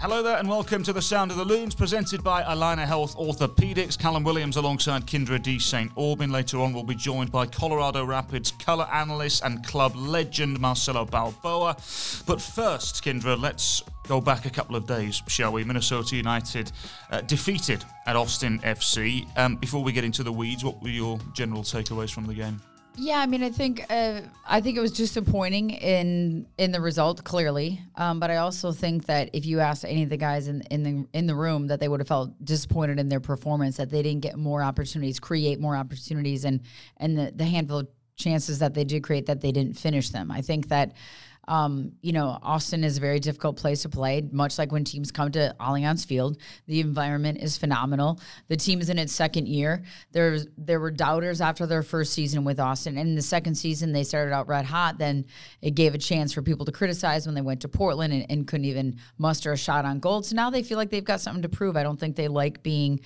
Hello there, and welcome to the Sound of the Loons, presented by Allina Health Orthopedics. Callum Williams alongside Kyndra de St. Aubin. Later on, we'll be joined by Colorado Rapids colour analyst and club legend Marcelo Balboa. But first, Kyndra, let's go back a couple of days, shall we? Minnesota United uh, defeated at Austin FC. Um, before we get into the weeds, what were your general takeaways from the game? Yeah, I mean, I think uh, I think it was disappointing in in the result clearly, um, but I also think that if you asked any of the guys in in the in the room, that they would have felt disappointed in their performance, that they didn't get more opportunities, create more opportunities, and and the, the handful of chances that they did create, that they didn't finish them. I think that um, you know, Austin is a very difficult place to play, much like when teams come to Allianz Field. The environment is phenomenal. The team is in its second year. There's there were doubters after their first season with Austin. And in the second season, they started out red hot. Then it gave a chance for people to criticize when they went to Portland and, and couldn't even muster a shot on goal. So now they feel like they've got something to prove. I don't think they like being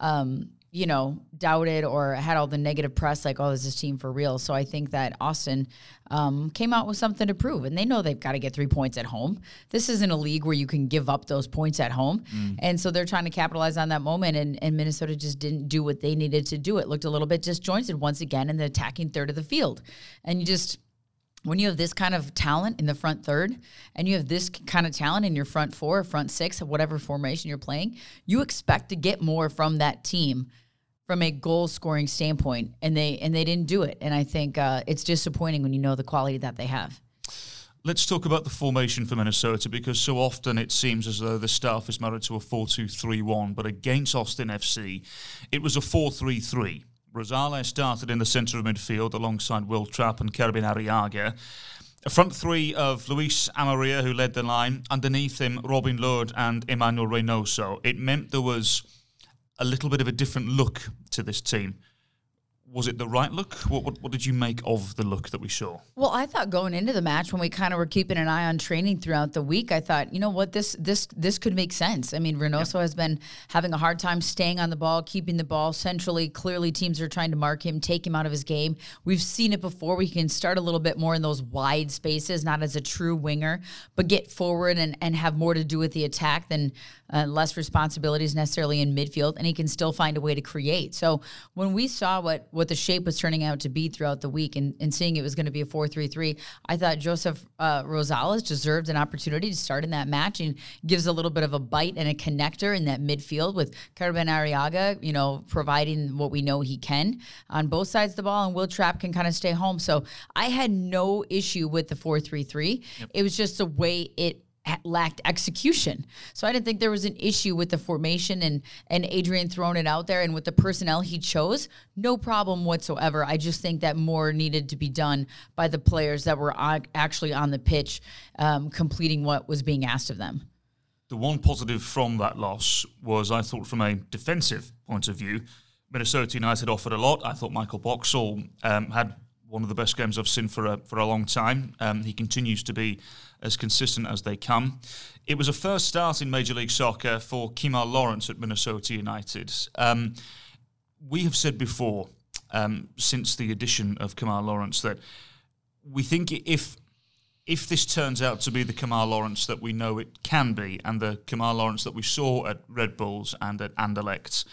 um, you know, doubted or had all the negative press, like, oh, is this team for real? So I think that Austin um, came out with something to prove, and they know they've got to get three points at home. This isn't a league where you can give up those points at home, mm. and so they're trying to capitalize on that moment. And, and Minnesota just didn't do what they needed to do. It looked a little bit disjointed once again in the attacking third of the field, and you just when you have this kind of talent in the front third and you have this kind of talent in your front four, front six, whatever formation you're playing, you expect to get more from that team from a goal scoring standpoint, and they and they didn't do it. And I think uh, it's disappointing when you know the quality that they have. Let's talk about the formation for Minnesota because so often it seems as though the staff is married to a 4 2 3 1, but against Austin FC, it was a 4 3 3. Rosales started in the centre of midfield alongside Will Trapp and Kervin Arriaga. A front three of Luis Amarilla, who led the line. Underneath him, Robin Lod and Emmanuel Reynoso. It meant there was a little bit of a different look to this team was it the right look? What, what, what did you make of the look that we saw? Well, I thought going into the match when we kind of were keeping an eye on training throughout the week, I thought, you know what, this this this could make sense. I mean, Reynoso has been having a hard time staying on the ball, keeping the ball centrally. Clearly, teams are trying to mark him, take him out of his game. We've seen it before. We can start a little bit more in those wide spaces, not as a true winger, but get forward and, and have more to do with the attack than uh, less responsibilities necessarily in midfield, and he can still find a way to create. So when we saw what what the shape was turning out to be throughout the week, and, and seeing it was going to be a four three three, I thought Joseph uh, Rosales deserved an opportunity to start in that match and gives a little bit of a bite and a connector in that midfield with Kervin Arriaga, you know, providing what we know he can on both sides of the ball, and Will Trapp can kind of stay home. So I had no issue with the 4-3-3 It was just the way it lacked execution. So I didn't think there was an issue with the formation and and Adrian throwing it out there and with the personnel he chose, no problem whatsoever. I just think that more needed to be done by the players that were actually on the pitch, um, completing what was being asked of them. The one positive from that loss was, I thought, from a defensive point of view, Minnesota United offered a lot. I thought Michael Boxall um, had one of the best games I've seen for a, for a long time. Um, he continues to be as consistent as they come. It was a first start in Major League Soccer for Kemar Lawrence at Minnesota United. Um, we have said before, um, since the addition of Kemar Lawrence, that we think if if this turns out to be the Kemar Lawrence that we know it can be, and the Kemar Lawrence that we saw at Red Bulls and at Anderlecht,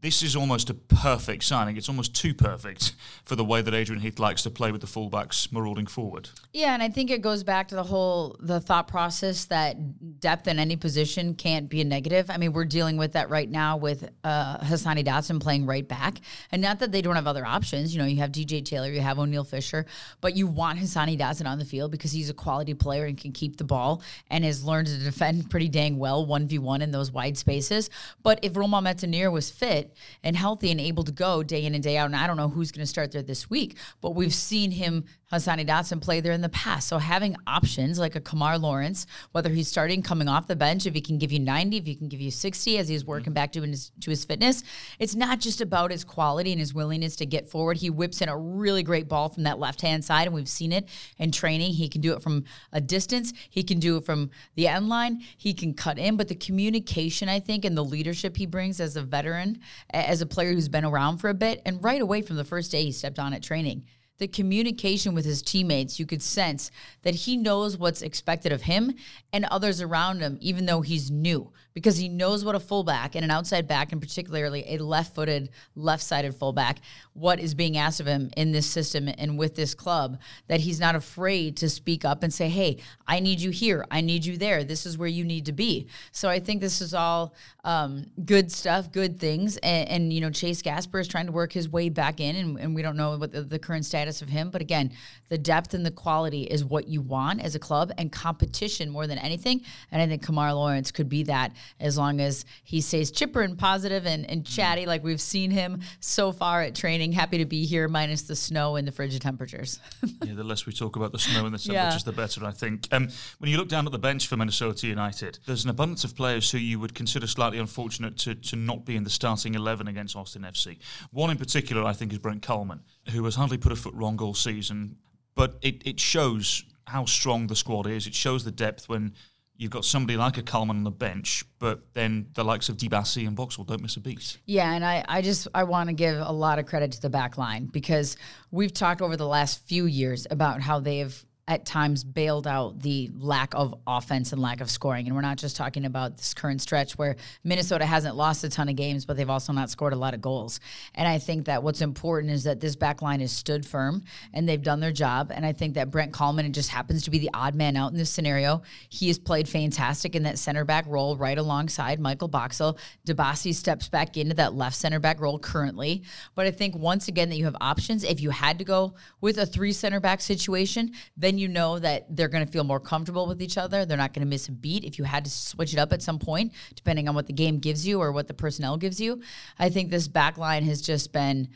this is almost a perfect signing. It's almost too perfect for the way that Adrian Heath likes to play with the fullbacks marauding forward. Yeah, and I think it goes back to the whole the thought process that depth in any position can't be a negative. I mean, we're dealing with that right now with uh, Hassani Dotson playing right back, and not that they don't have other options. You know, you have DJ Taylor, you have Oniel Fisher, but you want Hassani Dotson on the field because he's a quality player and can keep the ball and has learned to defend pretty dang well one v one in those wide spaces. But if Romain Métanire was fit and healthy and able to go day in and day out. And I don't know who's going to start there this week, but we've seen him Hassani Dotson play there in the past. So having options like a Kemar Lawrence, whether he's starting coming off the bench, if he can give you 90, if he can give you 60 as he's working mm-hmm. back to his, to his fitness, it's not just about his quality and his willingness to get forward. He whips in a really great ball from that left hand side, and we've seen it in training. He can do it from a distance, he can do it from the end line, he can cut in. But the communication, I think, and the leadership he brings as a veteran as a player who's been around for a bit. And right away from the first day he stepped on at training, the communication with his teammates, you could sense that he knows what's expected of him and others around him, even though he's new, because he knows what a fullback and an outside back, and particularly a left footed, left sided fullback, what is being asked of him in this system and with this club, that he's not afraid to speak up and say, hey, I need you here. I need you there. This is where you need to be. So I think this is all um, good stuff, good things. And, and, you know, Chase Gasper is trying to work his way back in, and, and we don't know what the, the current status status of him. But again, the depth and the quality is what you want as a club and competition more than anything. And I think Kemar Lawrence could be that as long as he stays chipper and positive and, and chatty like we've seen him so far at training. Happy to be here, minus the snow and the frigid temperatures. yeah, the less we talk about the snow and the temperatures, yeah. the better, I think. Um, when you look down at the bench for Minnesota United, there's an abundance of players who you would consider slightly unfortunate to, to not be in the starting 11 against Austin FC. One in particular, I think, is Brent Kallman, who has hardly put a foot wrong all season, but it, it shows how strong the squad is. It shows the depth when you've got somebody like a Kallman on the bench, but then the likes of Dibassy and Boxall don't miss a beat. Yeah, and I, I just I want to give a lot of credit to the back line because we've talked over the last few years about how they have at times bailed out the lack of offense and lack of scoring. And we're not just talking about this current stretch where Minnesota hasn't lost a ton of games, but they've also not scored a lot of goals. And I think that what's important is that this back line has stood firm and they've done their job. And I think that Brent Kallman just happens to be the odd man out in this scenario. He has played fantastic in that center back role right alongside Michael Boxall. Dibassy steps back into that left center back role currently. But I think once again that you have options. If you had to go with a three center back situation, then then you know that they're going to feel more comfortable with each other. They're not going to miss a beat. If you had to switch it up at some point, depending on what the game gives you or what the personnel gives you, I think this back line has just been,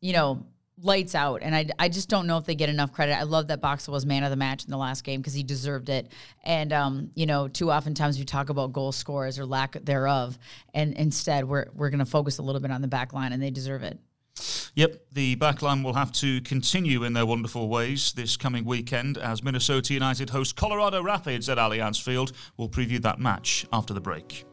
you know, lights out. And I, I just don't know if they get enough credit. I love that Boxall was man of the match in the last game because he deserved it. And, um, you know, too oftentimes we talk about goal scorers or lack thereof. And instead, we're, we're going to focus a little bit on the back line, and they deserve it. Yep, the backline will have to continue in their wonderful ways this coming weekend as Minnesota United host Colorado Rapids at Allianz Field. We'll preview that match after the break.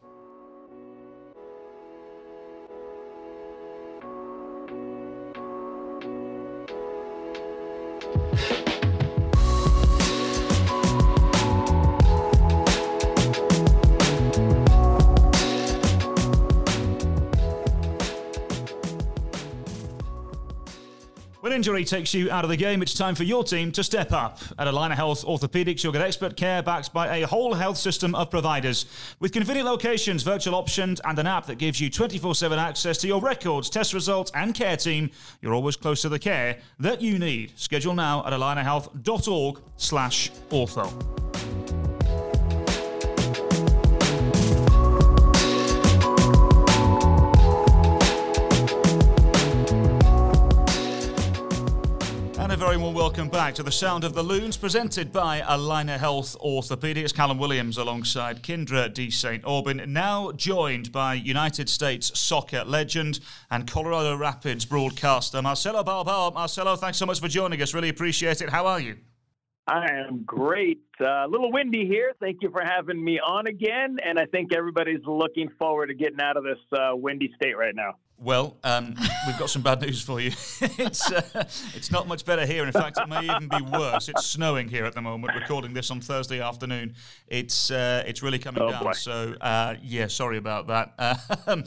Injury takes you out of the game, it's time for your team to step up. At Allina Health Orthopedics, you'll get expert care backed by a whole health system of providers. With convenient locations, virtual options, and an app that gives you 24 7 access to your records, test results, and care team, you're always close to the care that you need. Schedule now at allinahealth.org slash ortho. Very warm welcome back to the Sound of the Loons, presented by Allina Health Orthopedics. Callum Williams alongside Kyndra de St. Aubin, now joined by United States soccer legend and Colorado Rapids broadcaster Marcelo Balboa. Marcelo, thanks so much for joining us. Really appreciate it. How are you? I am great. Uh, a little windy here. Thank you for having me on again. And I think everybody's looking forward to getting out of this uh, windy state right now. Well, um, we've got some bad news for you. it's uh, it's not much better here. In fact, it may even be worse. It's snowing here at the moment. Recording this on Thursday afternoon. It's uh, it's really coming oh, down. Boy. So uh, yeah, sorry about that. Um,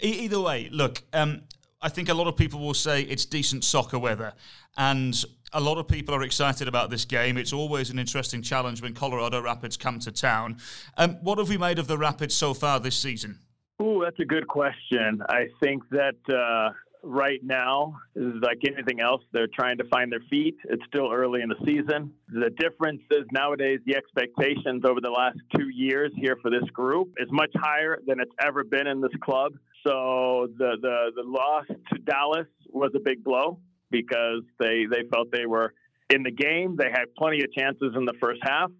either way, look. Um, I think a lot of people will say it's decent soccer weather, and a lot of people are excited about this game. It's always an interesting challenge when Colorado Rapids come to town. Um, what have we made of the Rapids so far this season? Ooh, that's a good question. I think that uh, right now, like anything else, they're trying to find their feet. It's still early in the season. The difference is nowadays the expectations over the last two years here for this group is much higher than it's ever been in this club. So the the, the loss to Dallas was a big blow because they they felt they were in the game. They had plenty of chances in the first half.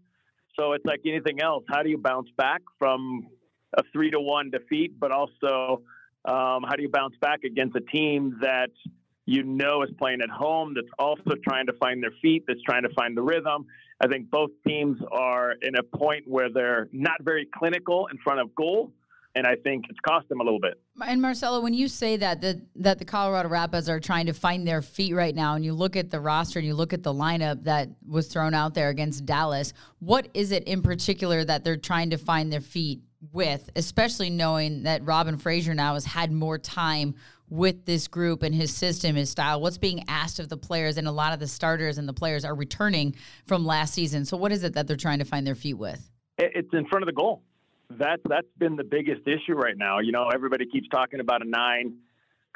So it's like anything else. How do you bounce back from a three to one defeat, but also um, how do you bounce back against a team that you know is playing at home, that's also trying to find their feet, that's trying to find the rhythm. I think both teams are in a point where they're not very clinical in front of goal, and I think it's cost them a little bit. And Marcelo, when you say that that that the Colorado Rapids are trying to find their feet right now, and you look at the roster and you look at the lineup that was thrown out there against Dallas, what is it in particular that they're trying to find their feet with, especially knowing that Robin Fraser now has had more time with this group and his system, his style? What's being asked of the players, and a lot of the starters and the players are returning from last season. So, what is it that they're trying to find their feet with? It's in front of the goal that's that's been the biggest issue right now. You know, everybody keeps talking about a nine.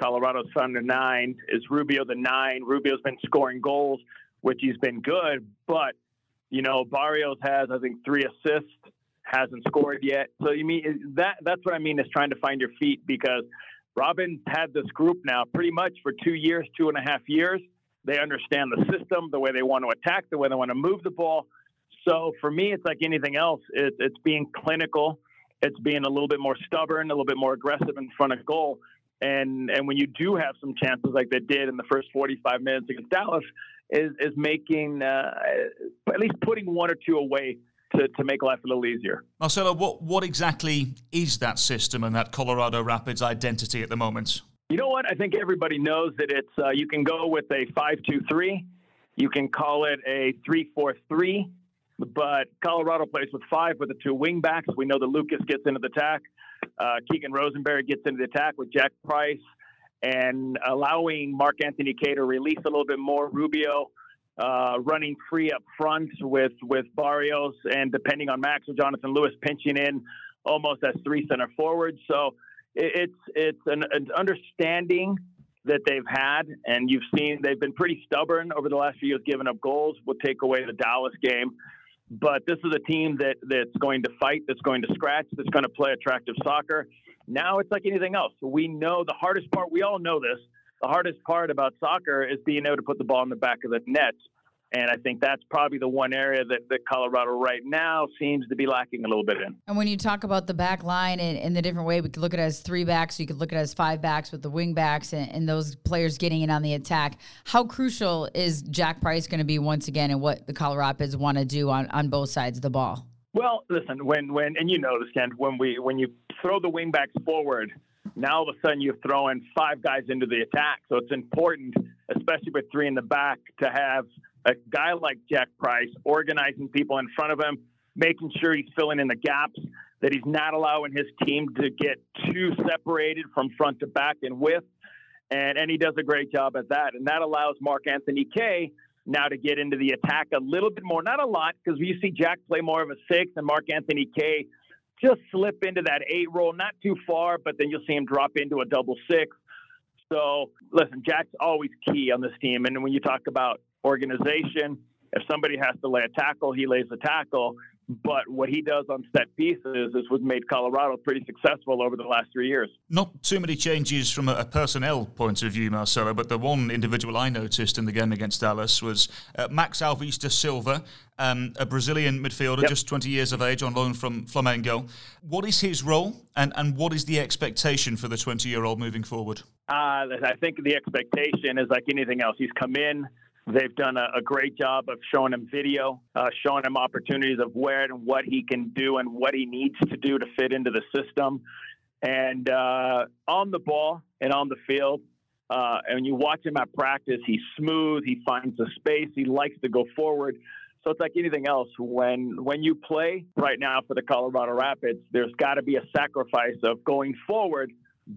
Colorado's found a nine. Is Rubio the nine? Rubio's been scoring goals, which he's been good, but you know, Barrios has I think three assists, hasn't scored yet. So you mean that that's what I mean is trying to find your feet because Robin's had this group now pretty much for two years, two and a half years. They understand the system, the way they want to attack, the way they want to move the ball. So for me, it's like anything else. It, it's being clinical. It's being a little bit more stubborn, a little bit more aggressive in front of goal. And and when you do have some chances like they did in the first 45 minutes against Dallas, is is making uh, at least putting one or two away to, to make life a little easier. Marcelo, what what exactly is that system and that Colorado Rapids identity at the moment? You know what? I think everybody knows that it's uh, you can go with a five-two-three, you can call it a three-four-three but Colorado plays with five with the two wingbacks. We know that Lucas gets into the attack. Uh, Keegan Rosenberry gets into the attack with Jack Price and allowing Mark Anthony Kaye to release a little bit more. Rubio uh, running free up front with, with Barrios and depending on Max or Jonathan Lewis pinching in almost as three center forwards. So it's, it's an, an understanding that they've had, and you've seen they've been pretty stubborn over the last few years, giving up goals. We'll take away the Dallas game. But this is a team that that's going to fight, that's going to scratch, that's going to play attractive soccer. Now it's like anything else. We know the hardest part. We all know this. The hardest part about soccer is being able to put the ball in the back of the net. And I think that's probably the one area that, that Colorado right now seems to be lacking a little bit in. And when you talk about the back line in, in the different way, we could look at it as three backs, you could look at it as five backs with the wing backs and, and those players getting in on the attack. How crucial is Jack Price going to be once again and what the Colorado Rapids want to do on, on both sides of the ball? Well, listen, when when and you know this, Ken, when we when you throw the wing backs forward, now all of a sudden you're throwing five guys into the attack. So it's important, especially with three in the back, to have a guy like Jack Price organizing people in front of him, making sure he's filling in the gaps, that he's not allowing his team to get too separated from front to back and width. And, and he does a great job at that. And that allows Mark Anthony Kaye now to get into the attack a little bit more, not a lot, because you see Jack play more of a six and Mark Anthony Kaye just slip into that eight role, not too far, but then you'll see him drop into a double six. So listen, Jack's always key on this team. And when you talk about organization. If somebody has to lay a tackle, he lays a tackle. But what he does on set pieces is what made Colorado pretty successful over the last three years. Not too many changes from a, personnel point of view, Marcelo, but the one individual I noticed in the game against Dallas was uh, Max Alves da Silva, um, a Brazilian midfielder, yep. just 20 years of age, on loan from Flamengo. What is his role, and, and what is the expectation for the 20 year old moving forward? Uh, I think the expectation is like anything else. He's come in They've done a, a, great job of showing him video, uh, showing him opportunities of where and what he can do and what he needs to do to fit into the system. And uh, on the ball and on the field, uh, and you watch him at practice, he's smooth. He finds the space. He likes to go forward. So it's like anything else. When when you play right now for the Colorado Rapids, there's got to be a sacrifice of going forward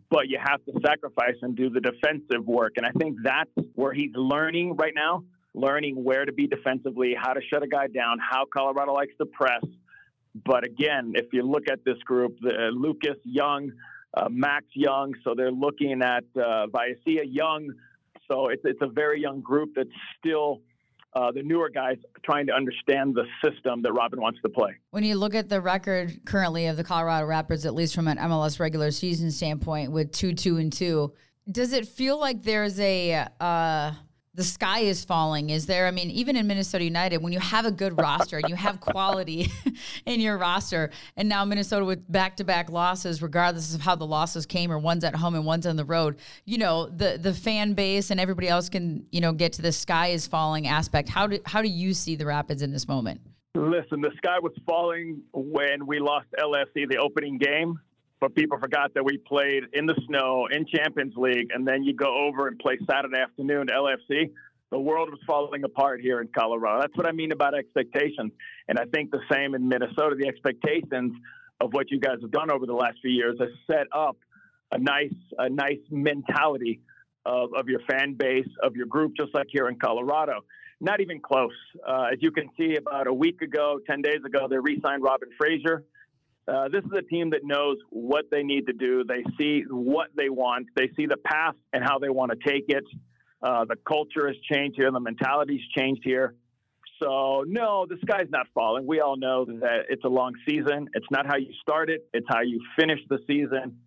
but you have to sacrifice and do the defensive work. And I think that's where he's learning right now, learning where to be defensively, how to shut a guy down, how Colorado likes to press. But again, if you look at this group, the, uh, Lucas Young, uh, Max Young, so they're looking at uh, Vallecilla Young. So it's, it's a very young group that's still – uh, the newer guys trying to understand the system that Robin wants to play. When you look at the record currently of the Colorado Rapids, at least from an MLS regular season standpoint, with two, two, and two, does it feel like there's a uh, the sky is falling. Is there i mean even in minnesota united when you have a good roster and you have quality in your roster and now minnesota with back-to-back losses regardless of how the losses came or one's at home and one's on the road you know the the fan base and everybody else can you know get to the sky is falling aspect. How do how do you see the rapids in this moment? Listen the sky was falling when we lost lfc the opening game but people forgot that we played in the snow in Champions League, and then you go over and play Saturday afternoon to LFC. The world was falling apart here in Colorado. That's what I mean about expectations. And I think the same in Minnesota. The expectations of what you guys have done over the last few years has set up a nice, a nice mentality of, of your fan base, of your group, just like here in Colorado. Not even close. Uh, as you can see, about a week ago, 10 days ago, they re signed Robin Fraser. Uh, this is a team that knows what they need to do. They see what they want. They see the path and how they want to take it. Uh, the culture has changed here. The mentality's changed here. So, no, the sky's not falling. We all know that it's a long season. It's not how you start it, it's how you finish the season.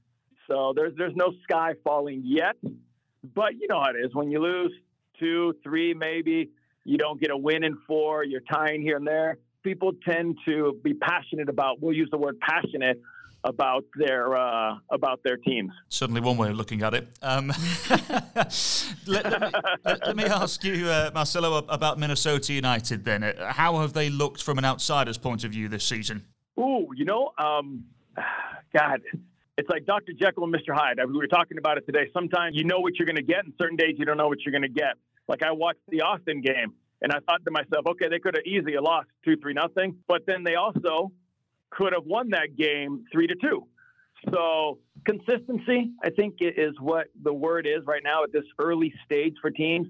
So, there's, there's no sky falling yet. But you know how it is. When you lose two, three, maybe, you don't get a win in four, you're tying here and there. People tend to be passionate about, we'll use the word passionate about their uh, about their teams. Certainly, one way of looking at it. Um, let, let, me, let, let, me, ask you, uh, Marcelo, about Minnesota United. Then, uh, how have they looked from an outsider's point of view this season? Ooh, you know, um, God, it's like Dr. Jekyll and Mr. Hyde. We were talking about it today. Sometimes you know what you're going to get, and certain days you don't know what you're going to get. Like I watched the Austin game, and I thought to myself, okay, they could have easily lost two, three, nothing, but then they also could have won that game three to two. So consistency, I think, is what the word is right now at this early stage for teams.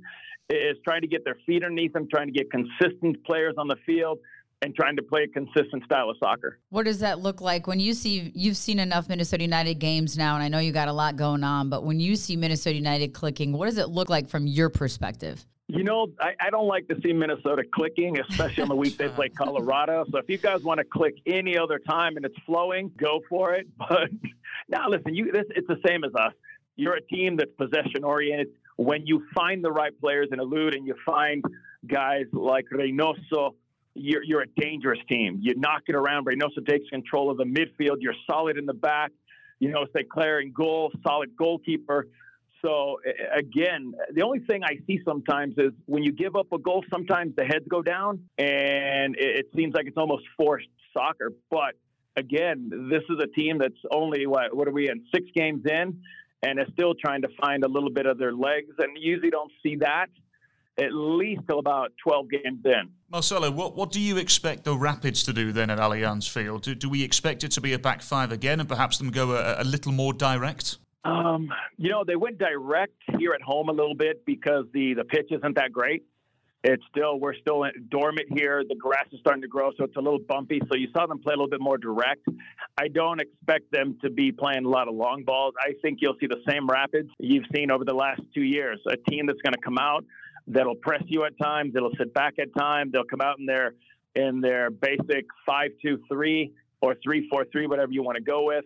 Is trying to get their feet underneath them, trying to get consistent players on the field, and trying to play a consistent style of soccer. What does that look like when you see you've seen enough Minnesota United games now and I know you got a lot going on, but when you see Minnesota United clicking, what does it look like from your perspective? You know, I, I don't like to see Minnesota clicking, especially on the week they play Colorado. So if you guys want to click any other time and it's flowing, go for it. But now listen, you this it's the same as us. You're a team that's possession oriented. When you find the right players in elude and you find guys like Reynoso you're, you're a dangerous team. You knock it around. Reynoso takes control of the midfield. You're solid in the back. You know, St. Clair in goal, solid goalkeeper. So again, the only thing I see sometimes is when you give up a goal, sometimes the heads go down, and it, seems like it's almost forced soccer. But again, this is a team that's only what what are we in six games in, and is still trying to find a little bit of their legs, and usually don't see that at least till about 12 games in. Marcelo, what, what do you expect the Rapids to do then at Allianz Field? Do, do we expect it to be a back five again and perhaps them go a, a little more direct? Um, you know, they went direct here at home a little bit because the, the pitch isn't that great. It's still, we're still dormant here. The grass is starting to grow, so it's a little bumpy. So you saw them play a little bit more direct. I don't expect them to be playing a lot of long balls. I think you'll see the same Rapids you've seen over the last two years. A team that's going to come out, that'll press you at times. It'll sit back at times. They'll come out in their in their basic five two three or three four three, whatever you want to go with,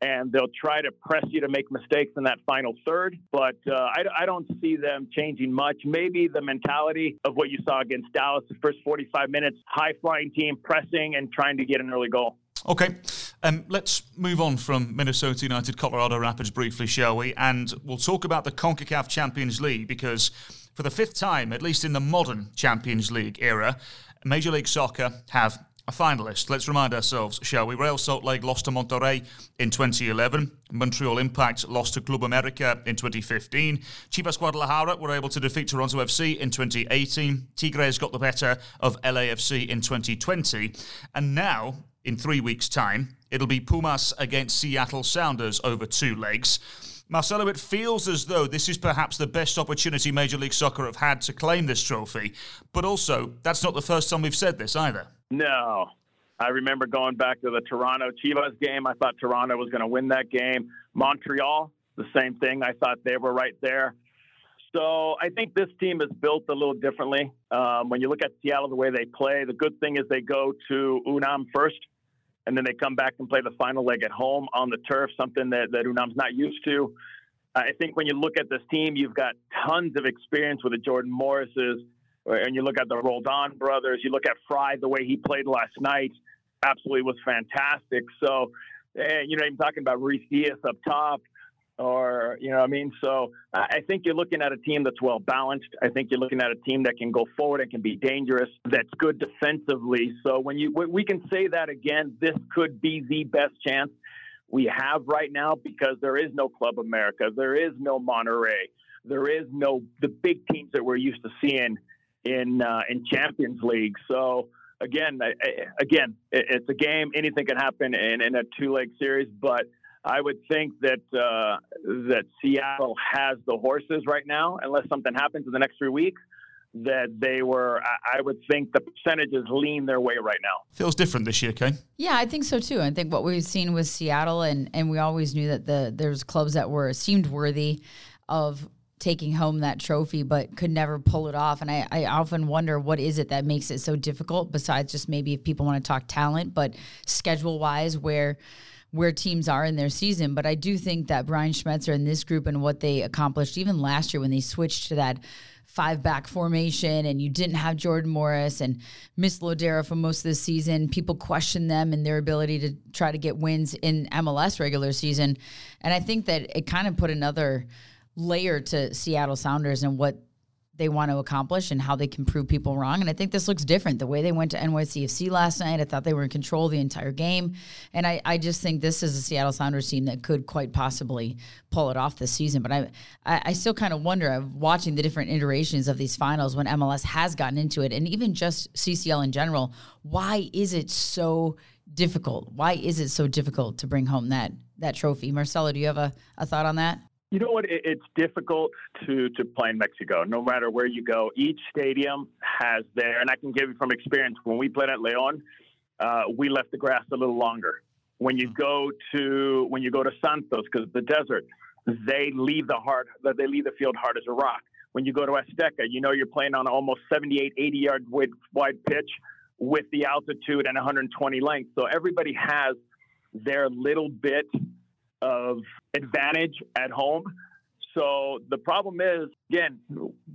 and they'll try to press you to make mistakes in that final third. But uh, I, I don't see them changing much. Maybe the mentality of what you saw against Dallas the first 45 minutes, high flying team pressing and trying to get an early goal. Okay, um, let's move on from Minnesota United, Colorado Rapids briefly, shall we? And we'll talk about the CONCACAF Champions League because for the fifth time, at least in the modern Champions League era, Major League Soccer have a finalist. Let's remind ourselves, shall we? Real Salt Lake lost to Monterrey in 2011. Montreal Impact lost to Club America in 2015. Chivas Guadalajara were able to defeat Toronto FC in 2018. Tigres got the better of LAFC in 2020. And now, in three weeks' time, it'll be Pumas against Seattle Sounders over two legs. Marcelo, it feels as though this is perhaps the best opportunity Major League Soccer have had to claim this trophy. But also, that's not the first time we've said this either. No. I remember going back to the Toronto Chivas game. I thought Toronto was going to win that game. Montreal, the same thing. I thought they were right there. So I think this team is built a little differently. Um, when you look at Seattle, the way they play, the good thing is they go to Unam first and then they come back and play the final leg at home on the turf, something that, that Unam's not used to. I think when you look at this team, you've got tons of experience with the Jordan Morrises, and you look at the Roldan brothers, you look at Frei, the way he played last night, absolutely was fantastic. So, and, you know, even talking about Ruidíaz up top, or you know I mean. So I think you're looking at a team that's well balanced. I think you're looking at a team that can go forward and can be dangerous. That's good defensively. So when you we can say that again, this could be the best chance we have right now because there is no Club America, there is no Monterrey, there is no the big teams that we're used to seeing in uh, in Champions League. So again, again, it's a game. Anything can happen in, in a two leg series, but I would think that uh, that Seattle has the horses right now, unless something happens in the next three weeks. That they were, I would think the percentages lean their way right now. Feels different this year, Kane. Yeah, I think so too. I think what we've seen with Seattle, and and we always knew that the there's clubs that were seemed worthy of taking home that trophy but could never pull it off. And I, I often wonder what is it that makes it so difficult besides just maybe if people want to talk talent but schedule wise where where teams are in their season. But i do think that brian schmetzer and this group and what they accomplished even last year when they switched to that five back formation and you didn't have jordan morris and miss Lodeiro for most of the season people question them and their ability to try to get wins in mls regular season. And i think that it kind of put another layer to Seattle Sounders and what they want to accomplish and how they can prove people wrong. And I think this looks different. The way they went to NYCFC last night, I thought they were in control the entire game. And I, I just think this is a Seattle Sounders team that could quite possibly pull it off this season. But I, I, still kind of wonder of watching the different iterations of these finals when MLS has gotten into it, and even just CCL in general. Why is it so difficult? Why is it so difficult to bring home that that trophy? Marcelo, do you have a, a thought on that? You know what? It's difficult to to play in Mexico. No matter where you go, each stadium has their. And I can give you from experience. When we played at Leon, uh, we left the grass a little longer. When you go to when you go to Santos, because the desert, they leave the hard. They leave the field hard as a rock. When you go to Azteca, you know you're playing on almost 78, 80 yard wide pitch with the altitude and 120 length. So everybody has their little bit of advantage at home. So the problem is, again,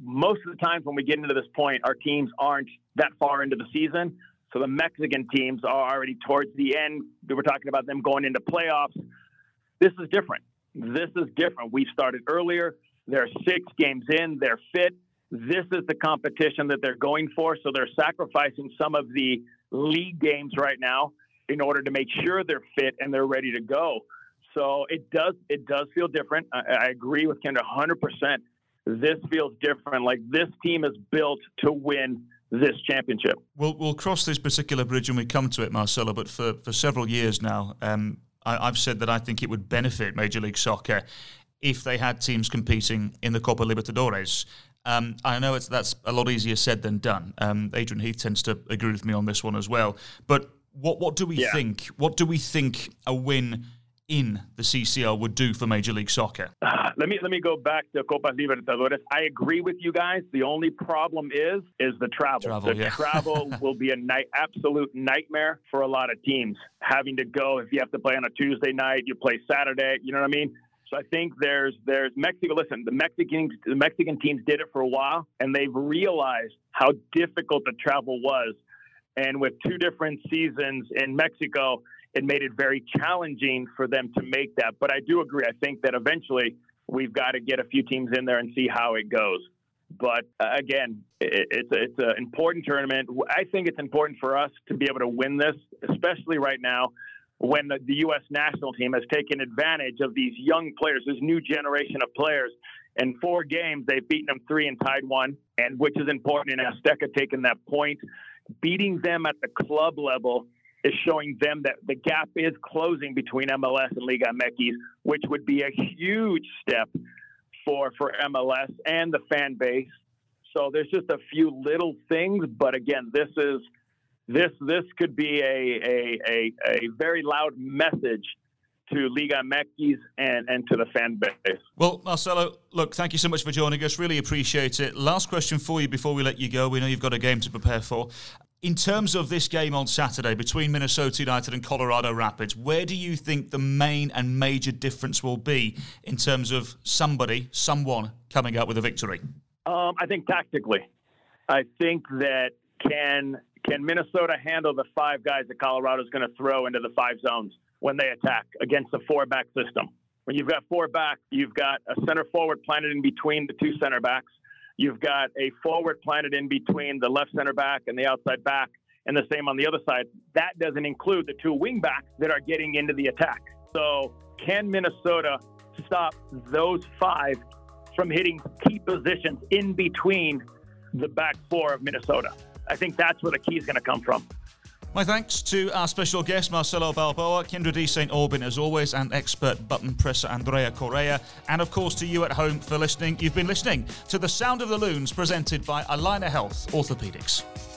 most of the times when we get into this point, our teams aren't that far into the season. So the Mexican teams are already towards the end. We were talking about them going into playoffs. This is different. This is different. We started earlier. They're six games in. They're fit. This is the competition that they're going for. So they're sacrificing some of the league games right now in order to make sure they're fit and they're ready to go. So it does it does feel different. I, I agree with Kyndra 100. percent This feels different. Like this team is built to win this championship. We'll we'll cross this particular bridge when we come to it, Marcelo. But for for several years now, um, I, I've said that I think it would benefit Major League Soccer if they had teams competing in the Copa Libertadores. Um, I know it's that's a lot easier said than done. Um, Adrian Heath tends to agree with me on this one as well. But what what do we yeah. think? What do we think a win in the CCL would do for Major League Soccer? Uh, let me let me go back to Copa Libertadores. I agree with you guys. The only problem is is the travel. travel the yeah. travel will be a night absolute nightmare for a lot of teams. Having to go if you have to play on a Tuesday night, you play Saturday. You know what I mean? So I think there's there's Mexico. Listen, the Mexican the Mexican teams did it for a while, and they've realized how difficult the travel was. And with two different seasons in Mexico, it made it very challenging for them to make that. But I do agree. I think that eventually we've got to get a few teams in there and see how it goes. But uh, again, it, it's it's an important tournament. I think it's important for us to be able to win this, especially right now when the, the U.S. national team has taken advantage of these young players, this new generation of players. In four games, they've beaten them three and tied one, and which is important in Azteca taking that point. Beating them at the club level is showing them that the gap is closing between MLS and Liga MX, which would be a huge step for for MLS and the fan base. So there's just a few little things, but again, this is this this could be a a, a, a very loud message to Liga MX and, and to the fan base. Well, Marcelo, look, thank you so much for joining us. Really appreciate it. Last question for you before we let you go. We know you've got a game to prepare for. In terms of this game on Saturday between Minnesota United and Colorado Rapids, where do you think the main and major difference will be in terms of somebody, someone coming out with a victory? Um, I think tactically. I think that can can Minnesota handle the five guys that Colorado is going to throw into the five zones when they attack against the four back system? When you've got four back, you've got a center forward planted in between the two center backs. You've got a forward planted in between the left center back and the outside back, and the same on the other side. That doesn't include the two wing backs that are getting into the attack. So, can Minnesota stop those five from hitting key positions in between the back four of Minnesota? I think that's where the key is going to come from. My thanks to our special guest, Marcelo Balboa, Kyndra de St. Aubin, as always, and expert button presser Andrea Correa, and of course to you at home for listening. You've been listening to The Sound of the Loons, presented by Allina Health Orthopedics.